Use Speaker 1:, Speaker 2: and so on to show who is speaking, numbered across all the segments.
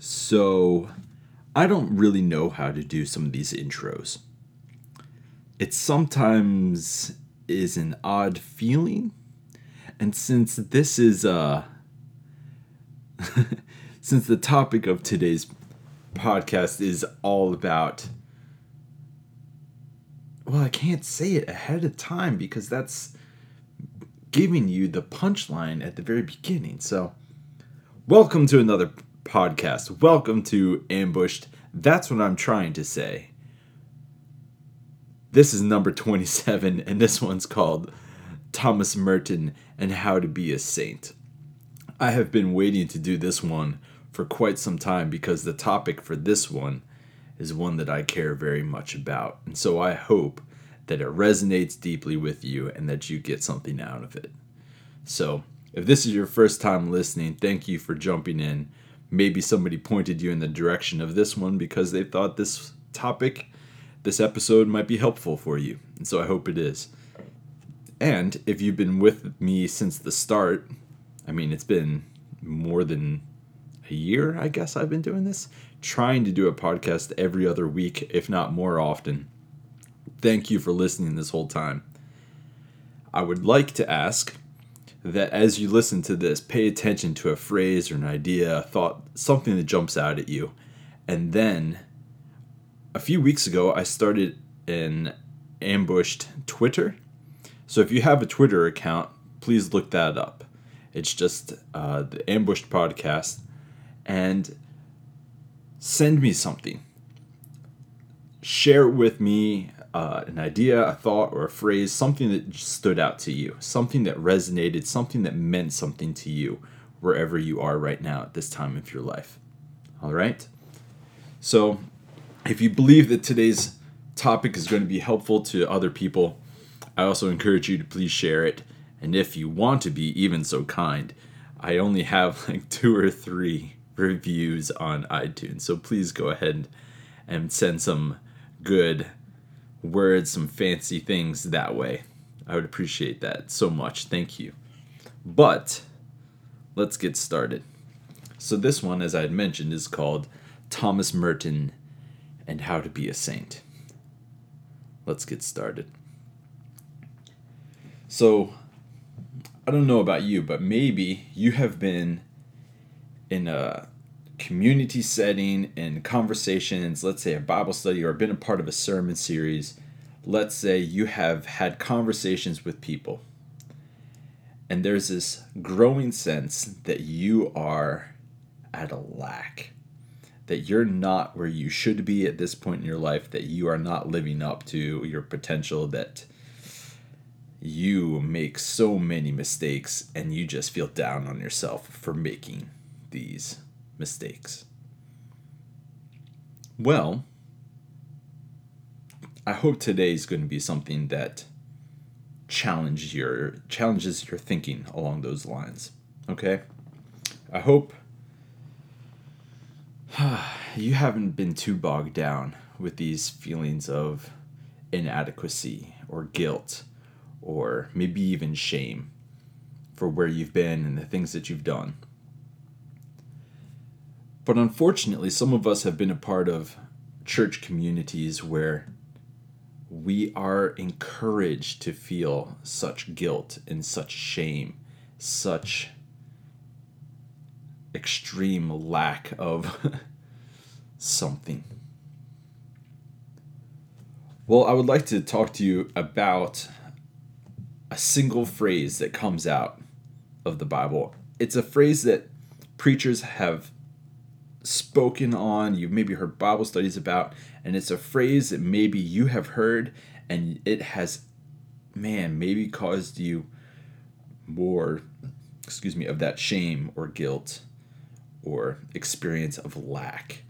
Speaker 1: So, I don't really know how to do some of these intros. It sometimes is an odd feeling. And since this is uh since the topic of today's podcast is all about well, I can't say it ahead of time because that's giving you the punchline at the very beginning. So, welcome to another podcast. Welcome to Ambushed. That's what I'm trying to say. This is number 27, and this one's called Thomas Merton and How to Be a Saint. I have been waiting to do this one for quite some time because the topic for this one is one that I care very much about. And so I hope that it resonates deeply with you and that you get something out of it. So, if this is your first time listening, thank you for jumping in. Maybe somebody pointed you in the direction of this one because they thought this topic, this episode might be helpful for you. And so I hope it is. And if you've been with me since the start, I mean, it's been more than a year, I guess I've been doing this, trying to do a podcast every other week, if not more often. Thank you for listening this whole time. I would like to ask that as you listen to this, pay attention to a phrase or an idea, a thought, something that jumps out at you. And then a few weeks ago, I started an ambushed Twitter. So if you have a Twitter account, please look that up. It's just uh, the ambushed podcast. And send me something. Share it with me uh, an idea, a thought, or a phrase, something that stood out to you, something that resonated, something that meant something to you wherever you are right now at this time of your life. All right? So, if you believe that today's topic is going to be helpful to other people, I also encourage you to please share it. And if you want to be even so kind, I only have like two or three reviews on iTunes. So please go ahead and send some good words, some fancy things that way. I would appreciate that so much. Thank you. But let's get started. So, this one, as I had mentioned, is called Thomas Merton and How to Be a Saint. Let's get started. So, I don't know about you, but maybe you have been in a community setting and conversations, let's say a Bible study or been a part of a sermon series, let's say you have had conversations with people. And there's this growing sense that you are at a lack, that you're not where you should be at this point in your life, that you are not living up to your potential, that you make so many mistakes and you just feel down on yourself for making these mistakes? Well, I hope today is going to be something that challenges your challenges your thinking along those lines. Okay? I hope you haven't been too bogged down with these feelings of inadequacy or guilt or maybe even shame for where you've been and the things that you've done. But unfortunately, some of us have been a part of church communities where we are encouraged to feel such guilt and such shame, such extreme lack of something. Well, I would like to talk to you about a single phrase that comes out of the Bible. It's a phrase that preachers have spoken on, you've maybe heard Bible studies about, and it's a phrase that maybe you have heard and it has, man, maybe caused you more, excuse me, of that shame or guilt or experience of lack.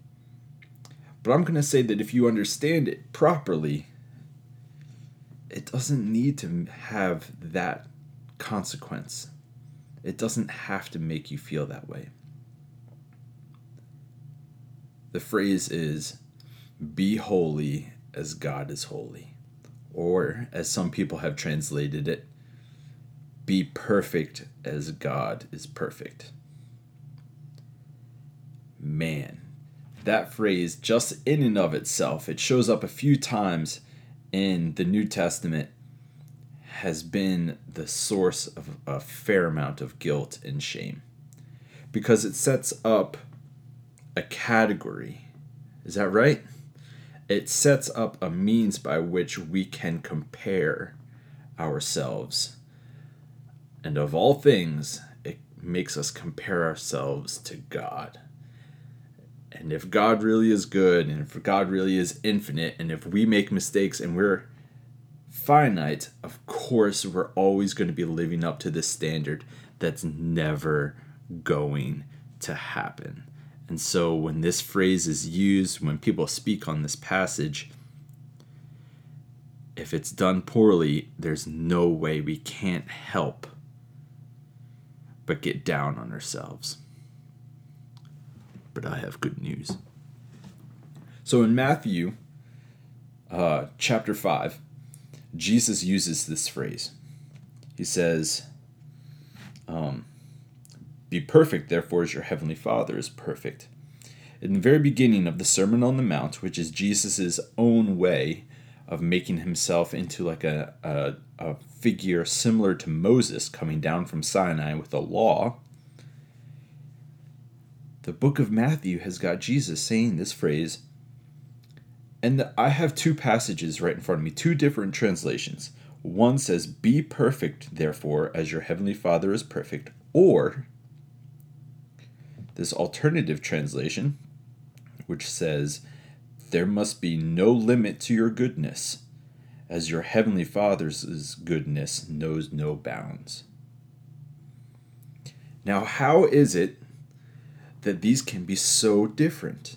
Speaker 1: But I'm going to say that if you understand it properly, it doesn't need to have that consequence. It doesn't have to make you feel that way. The phrase is, be holy as God is holy. Or, as some people have translated it, be perfect as God is perfect. Man, that phrase, just in and of itself, it shows up a few times in the New Testament, has been the source of a fair amount of guilt and shame. Because it sets up a category. Is that right? It sets up a means by which we can compare ourselves. And of all things, it makes us compare ourselves to God. And if God really is good, and if God really is infinite, and if we make mistakes and we're finite, of course, we're always going to be living up to this standard that's never going to happen. And so when this phrase is used, when people speak on this passage, if it's done poorly, there's no way we can't help but get down on ourselves. But I have good news. So in Matthew uh, chapter 5, Jesus uses this phrase. He says, um, Be perfect, therefore, as your heavenly Father is perfect. In the very beginning of the Sermon on the Mount, which is Jesus' own way of making himself into like a, a, a figure similar to Moses coming down from Sinai with a law, the book of Matthew has got Jesus saying this phrase and I have two passages right in front of me, two different translations. One says, Be perfect, therefore, as your heavenly Father is perfect. Or this alternative translation, which says, There must be no limit to your goodness, as your heavenly Father's goodness knows no bounds. Now, how is it that these can be so different?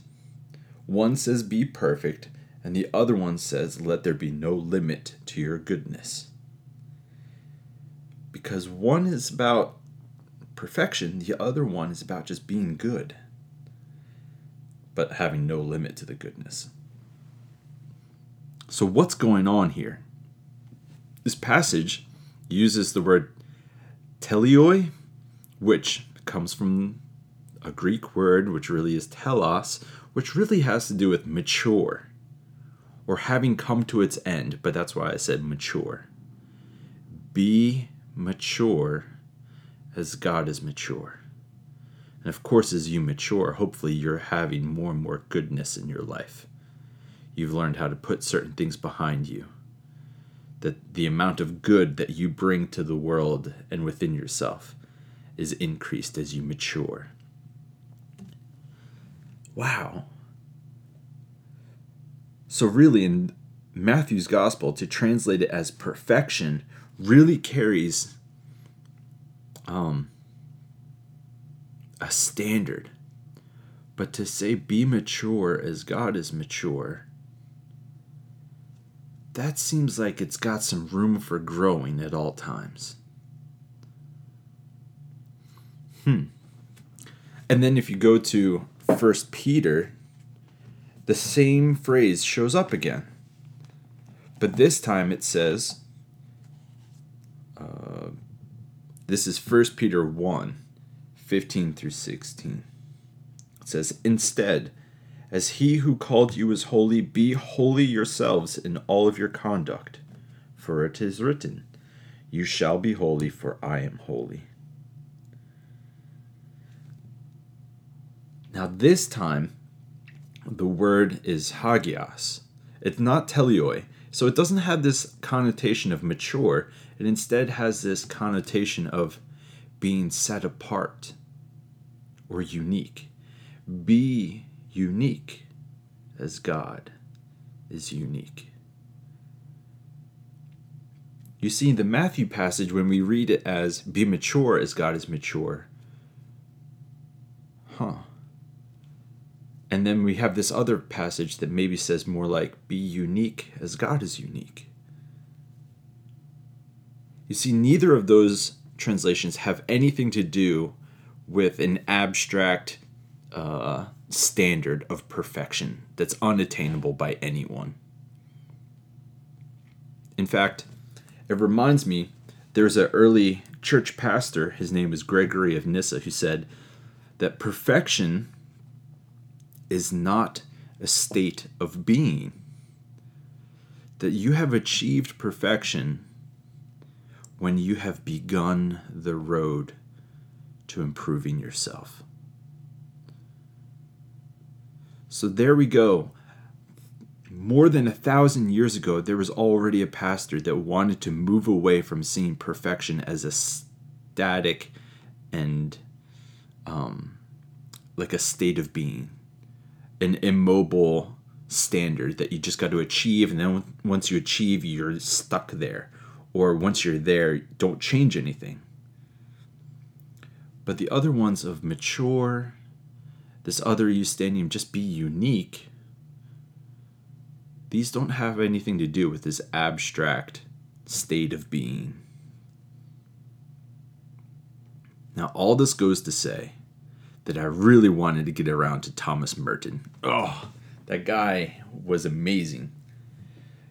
Speaker 1: One says, Be perfect, and the other one says, Let there be no limit to your goodness. Because one is about perfection, the other one is about just being good, but having no limit to the goodness. So, what's going on here? This passage uses the word teleoi, which comes from a Greek word which really is telos, which really has to do with mature or having come to its end, but that's why I said mature. Be mature as God is mature. And of course, as you mature, hopefully you're having more and more goodness in your life. You've learned how to put certain things behind you. That the amount of good that you bring to the world and within yourself is increased as you mature. Wow. So, really, in Matthew's gospel, to translate it as perfection really carries um, a standard. But to say be mature as God is mature, that seems like it's got some room for growing at all times. Hmm. And then if you go to First Peter the same phrase shows up again. But this time it says, uh, this is 1 Peter 1 15 through 16. It says, Instead, as he who called you is holy, be holy yourselves in all of your conduct. For it is written, You shall be holy, for I am holy. Now, this time, the word is hagios. It's not teleoi. So it doesn't have this connotation of mature. It instead has this connotation of being set apart or unique. Be unique as God is unique. You see, in the Matthew passage, when we read it as be mature as God is mature, huh and then we have this other passage that maybe says more like, be unique as God is unique. You see, neither of those translations have anything to do with an abstract uh, standard of perfection that's unattainable by anyone. In fact, it reminds me there's an early church pastor, his name is Gregory of Nyssa, who said that perfection is not a state of being. That you have achieved perfection when you have begun the road to improving yourself. So there we go. More than a thousand years ago, there was already a pastor that wanted to move away from seeing perfection as a static and um, like a state of being, an immobile standard that you just got to achieve, and then once you achieve, you're stuck there. Or once you're there, don't change anything. But the other ones of mature, this other eustannium, just be unique, these don't have anything to do with this abstract state of being. Now, all this goes to say that I really wanted to get around to Thomas Merton. Oh, that guy was amazing.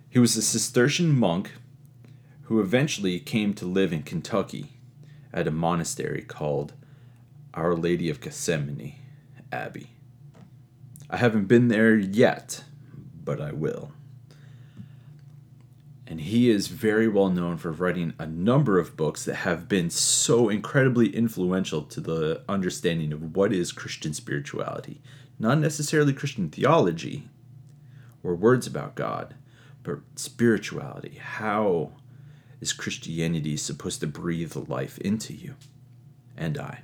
Speaker 1: He was a Cistercian monk who eventually came to live in Kentucky at a monastery called Our Lady of Gethsemani Abbey. I haven't been there yet, but I will and he is very well known for writing a number of books that have been so incredibly influential to the understanding of what is Christian spirituality. Not necessarily Christian theology or words about God, but spirituality. How is Christianity supposed to breathe life into you and I?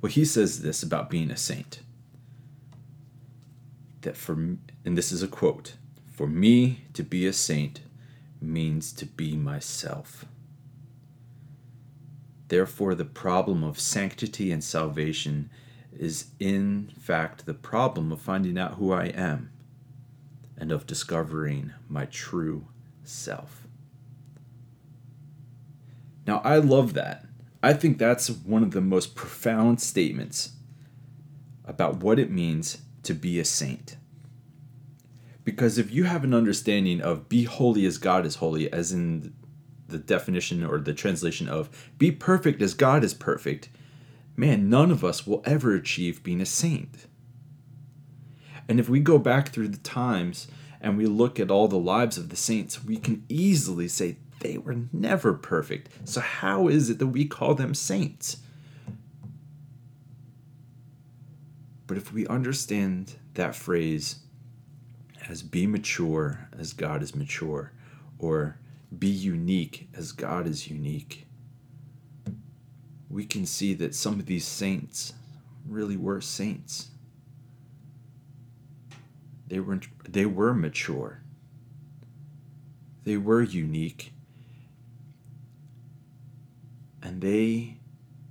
Speaker 1: Well, he says this about being a saint. That for, and this is a quote for me to be a saint means to be myself. Therefore, the problem of sanctity and salvation is, in fact, the problem of finding out who I am and of discovering my true self. Now, I love that. I think that's one of the most profound statements about what it means to be a saint. Because if you have an understanding of be holy as God is holy, as in the definition or the translation of be perfect as God is perfect, man, none of us will ever achieve being a saint. And if we go back through the times and we look at all the lives of the saints, we can easily say they were never perfect. So, how is it that we call them saints? But if we understand that phrase, as be mature as God is mature, or be unique as God is unique, we can see that some of these saints really were saints. They were, they were mature. They were unique. And they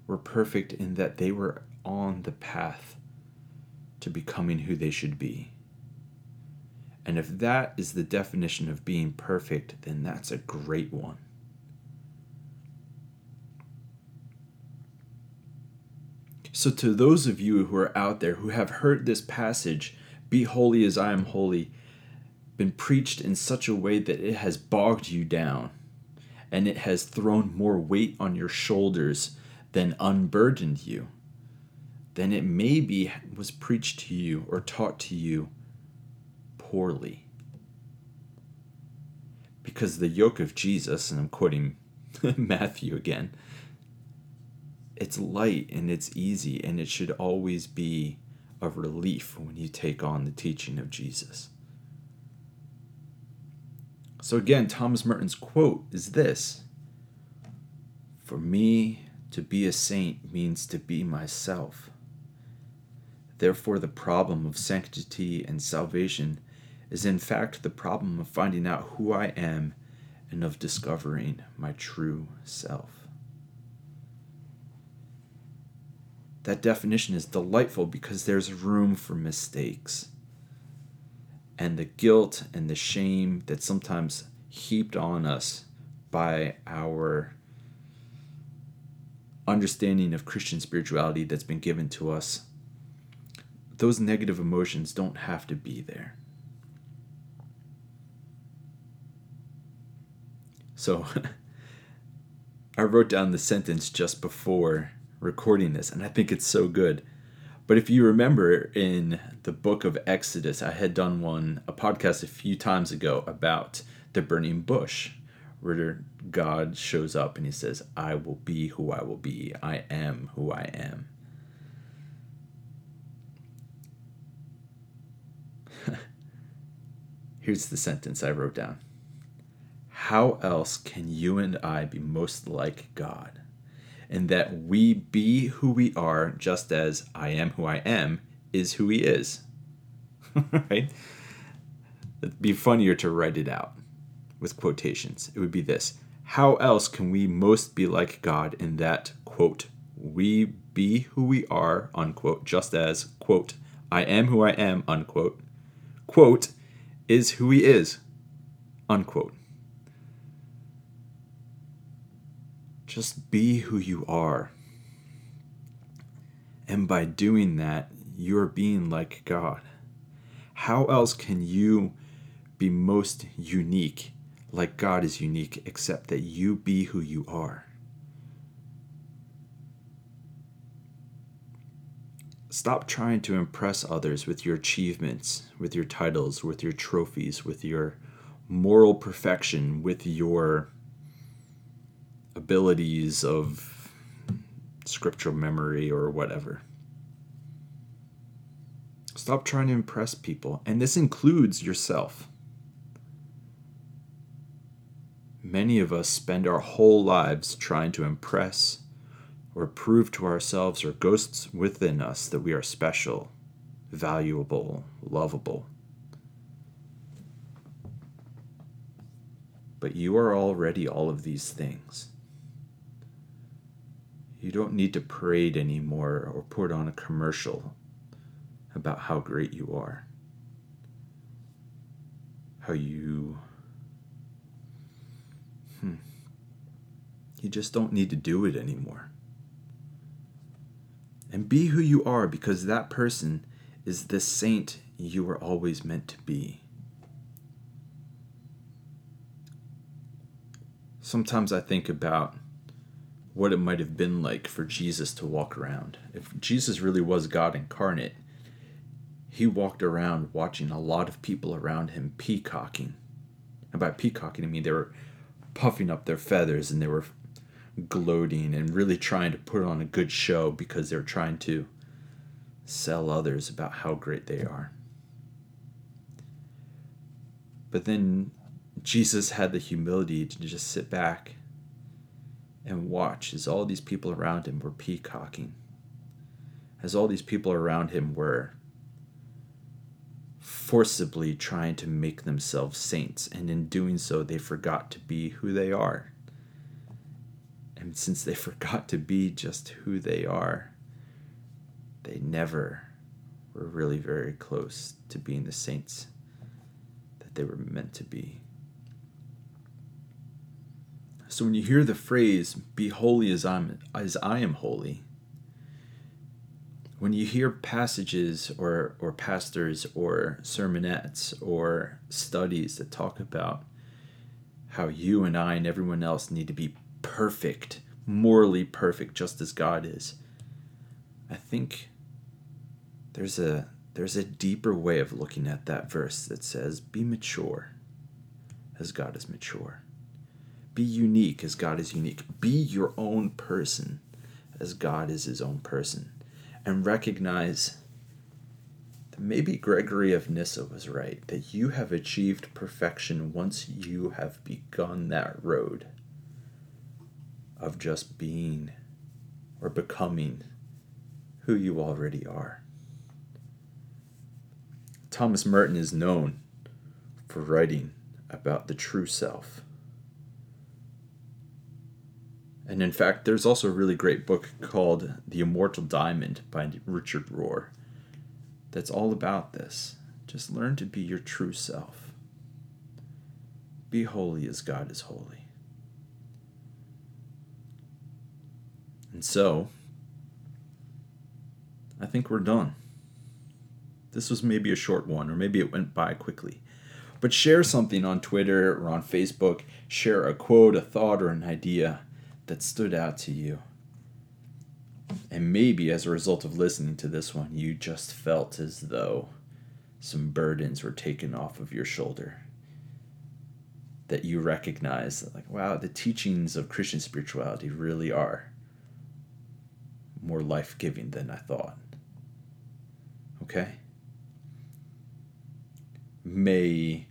Speaker 1: were perfect in that they were on the path to becoming who they should be. And if that is the definition of being perfect, then that's a great one. So, to those of you who are out there who have heard this passage, be holy as I am holy, been preached in such a way that it has bogged you down and it has thrown more weight on your shoulders than unburdened you, then it maybe was preached to you or taught to you poorly. Because the yoke of Jesus, and I'm quoting Matthew again, it's light and it's easy, and it should always be a relief when you take on the teaching of Jesus. So, again, Thomas Merton's quote is this For me to be a saint means to be myself. Therefore, the problem of sanctity and salvation is in fact the problem of finding out who I am and of discovering my true self. That definition is delightful because there's room for mistakes. And the guilt and the shame that sometimes heaped on us by our understanding of Christian spirituality that's been given to us, those negative emotions don't have to be there. So I wrote down the sentence just before recording this, and I think it's so good. But if you remember in the book of Exodus, I had done one, a podcast a few times ago about the burning bush, where God shows up and he says, I will be who I will be. I am who I am. Here's the sentence I wrote down How else can you and I be most like God? and that we be who we are just as I am who I am is who he is. right? It'd be funnier to write it out with quotations. It would be this How else can we most be like God in that, quote, we be who we are, unquote, just as, quote, I am who I am, unquote, quote, is who he is, unquote. Just be who you are. And by doing that, you're being like God. How else can you be most unique, like God is unique, except that you be who you are? Stop trying to impress others with your achievements, with your titles, with your trophies, with your moral perfection, with your abilities of scriptural memory or whatever. Stop trying to impress people, and this includes yourself. Many of us spend our whole lives trying to impress or prove to ourselves or ghosts within us that we are special, valuable, lovable. But you are already all of these things. You don't need to parade anymore or put on a commercial about how great you are. How you. Hmm. You just don't need to do it anymore. And be who you are because that person is the saint you were always meant to be. Sometimes I think about what it might have been like for Jesus to walk around. If Jesus really was God incarnate, he walked around watching a lot of people around him peacocking. And by peacocking, I mean they were puffing up their feathers and they were gloating and really trying to put on a good show because they were trying to sell others about how great they are. But then Jesus had the humility to just sit back and watch as all these people around him were peacocking, as all these people around him were forcibly trying to make themselves saints, and in doing so, they forgot to be who they are. And since they forgot to be just who they are, they never were really very close to being the saints that they were meant to be. So when you hear the phrase "Be holy as I'm as I am holy," when you hear passages or or pastors or sermonettes or studies that talk about how you and I and everyone else need to be perfect, morally perfect, just as God is, I think there's a there's a deeper way of looking at that verse that says, "Be mature, as God is mature." Be unique as God is unique. Be your own person as God is his own person. And recognize that maybe Gregory of Nyssa was right, that you have achieved perfection once you have begun that road of just being or becoming who you already are. Thomas Merton is known for writing about the true self. And in fact, there's also a really great book called The Immortal Diamond by Richard Rohr that's all about this. Just learn to be your true self. Be holy as God is holy. And so, I think we're done. This was maybe a short one, or maybe it went by quickly. But share something on Twitter or on Facebook. Share a quote, a thought, or an idea that stood out to you. And maybe as a result of listening to this one, you just felt as though some burdens were taken off of your shoulder. That you recognize, that like, wow, the teachings of Christian spirituality really are more life giving than I thought. Okay? May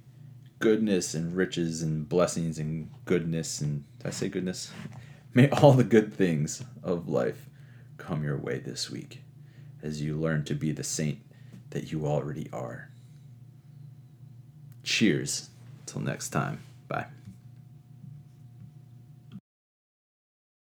Speaker 1: goodness and riches and blessings and goodness and I say goodness? May all the good things of life come your way this week as you learn to be the saint that you already are. Cheers. Till next time. Bye.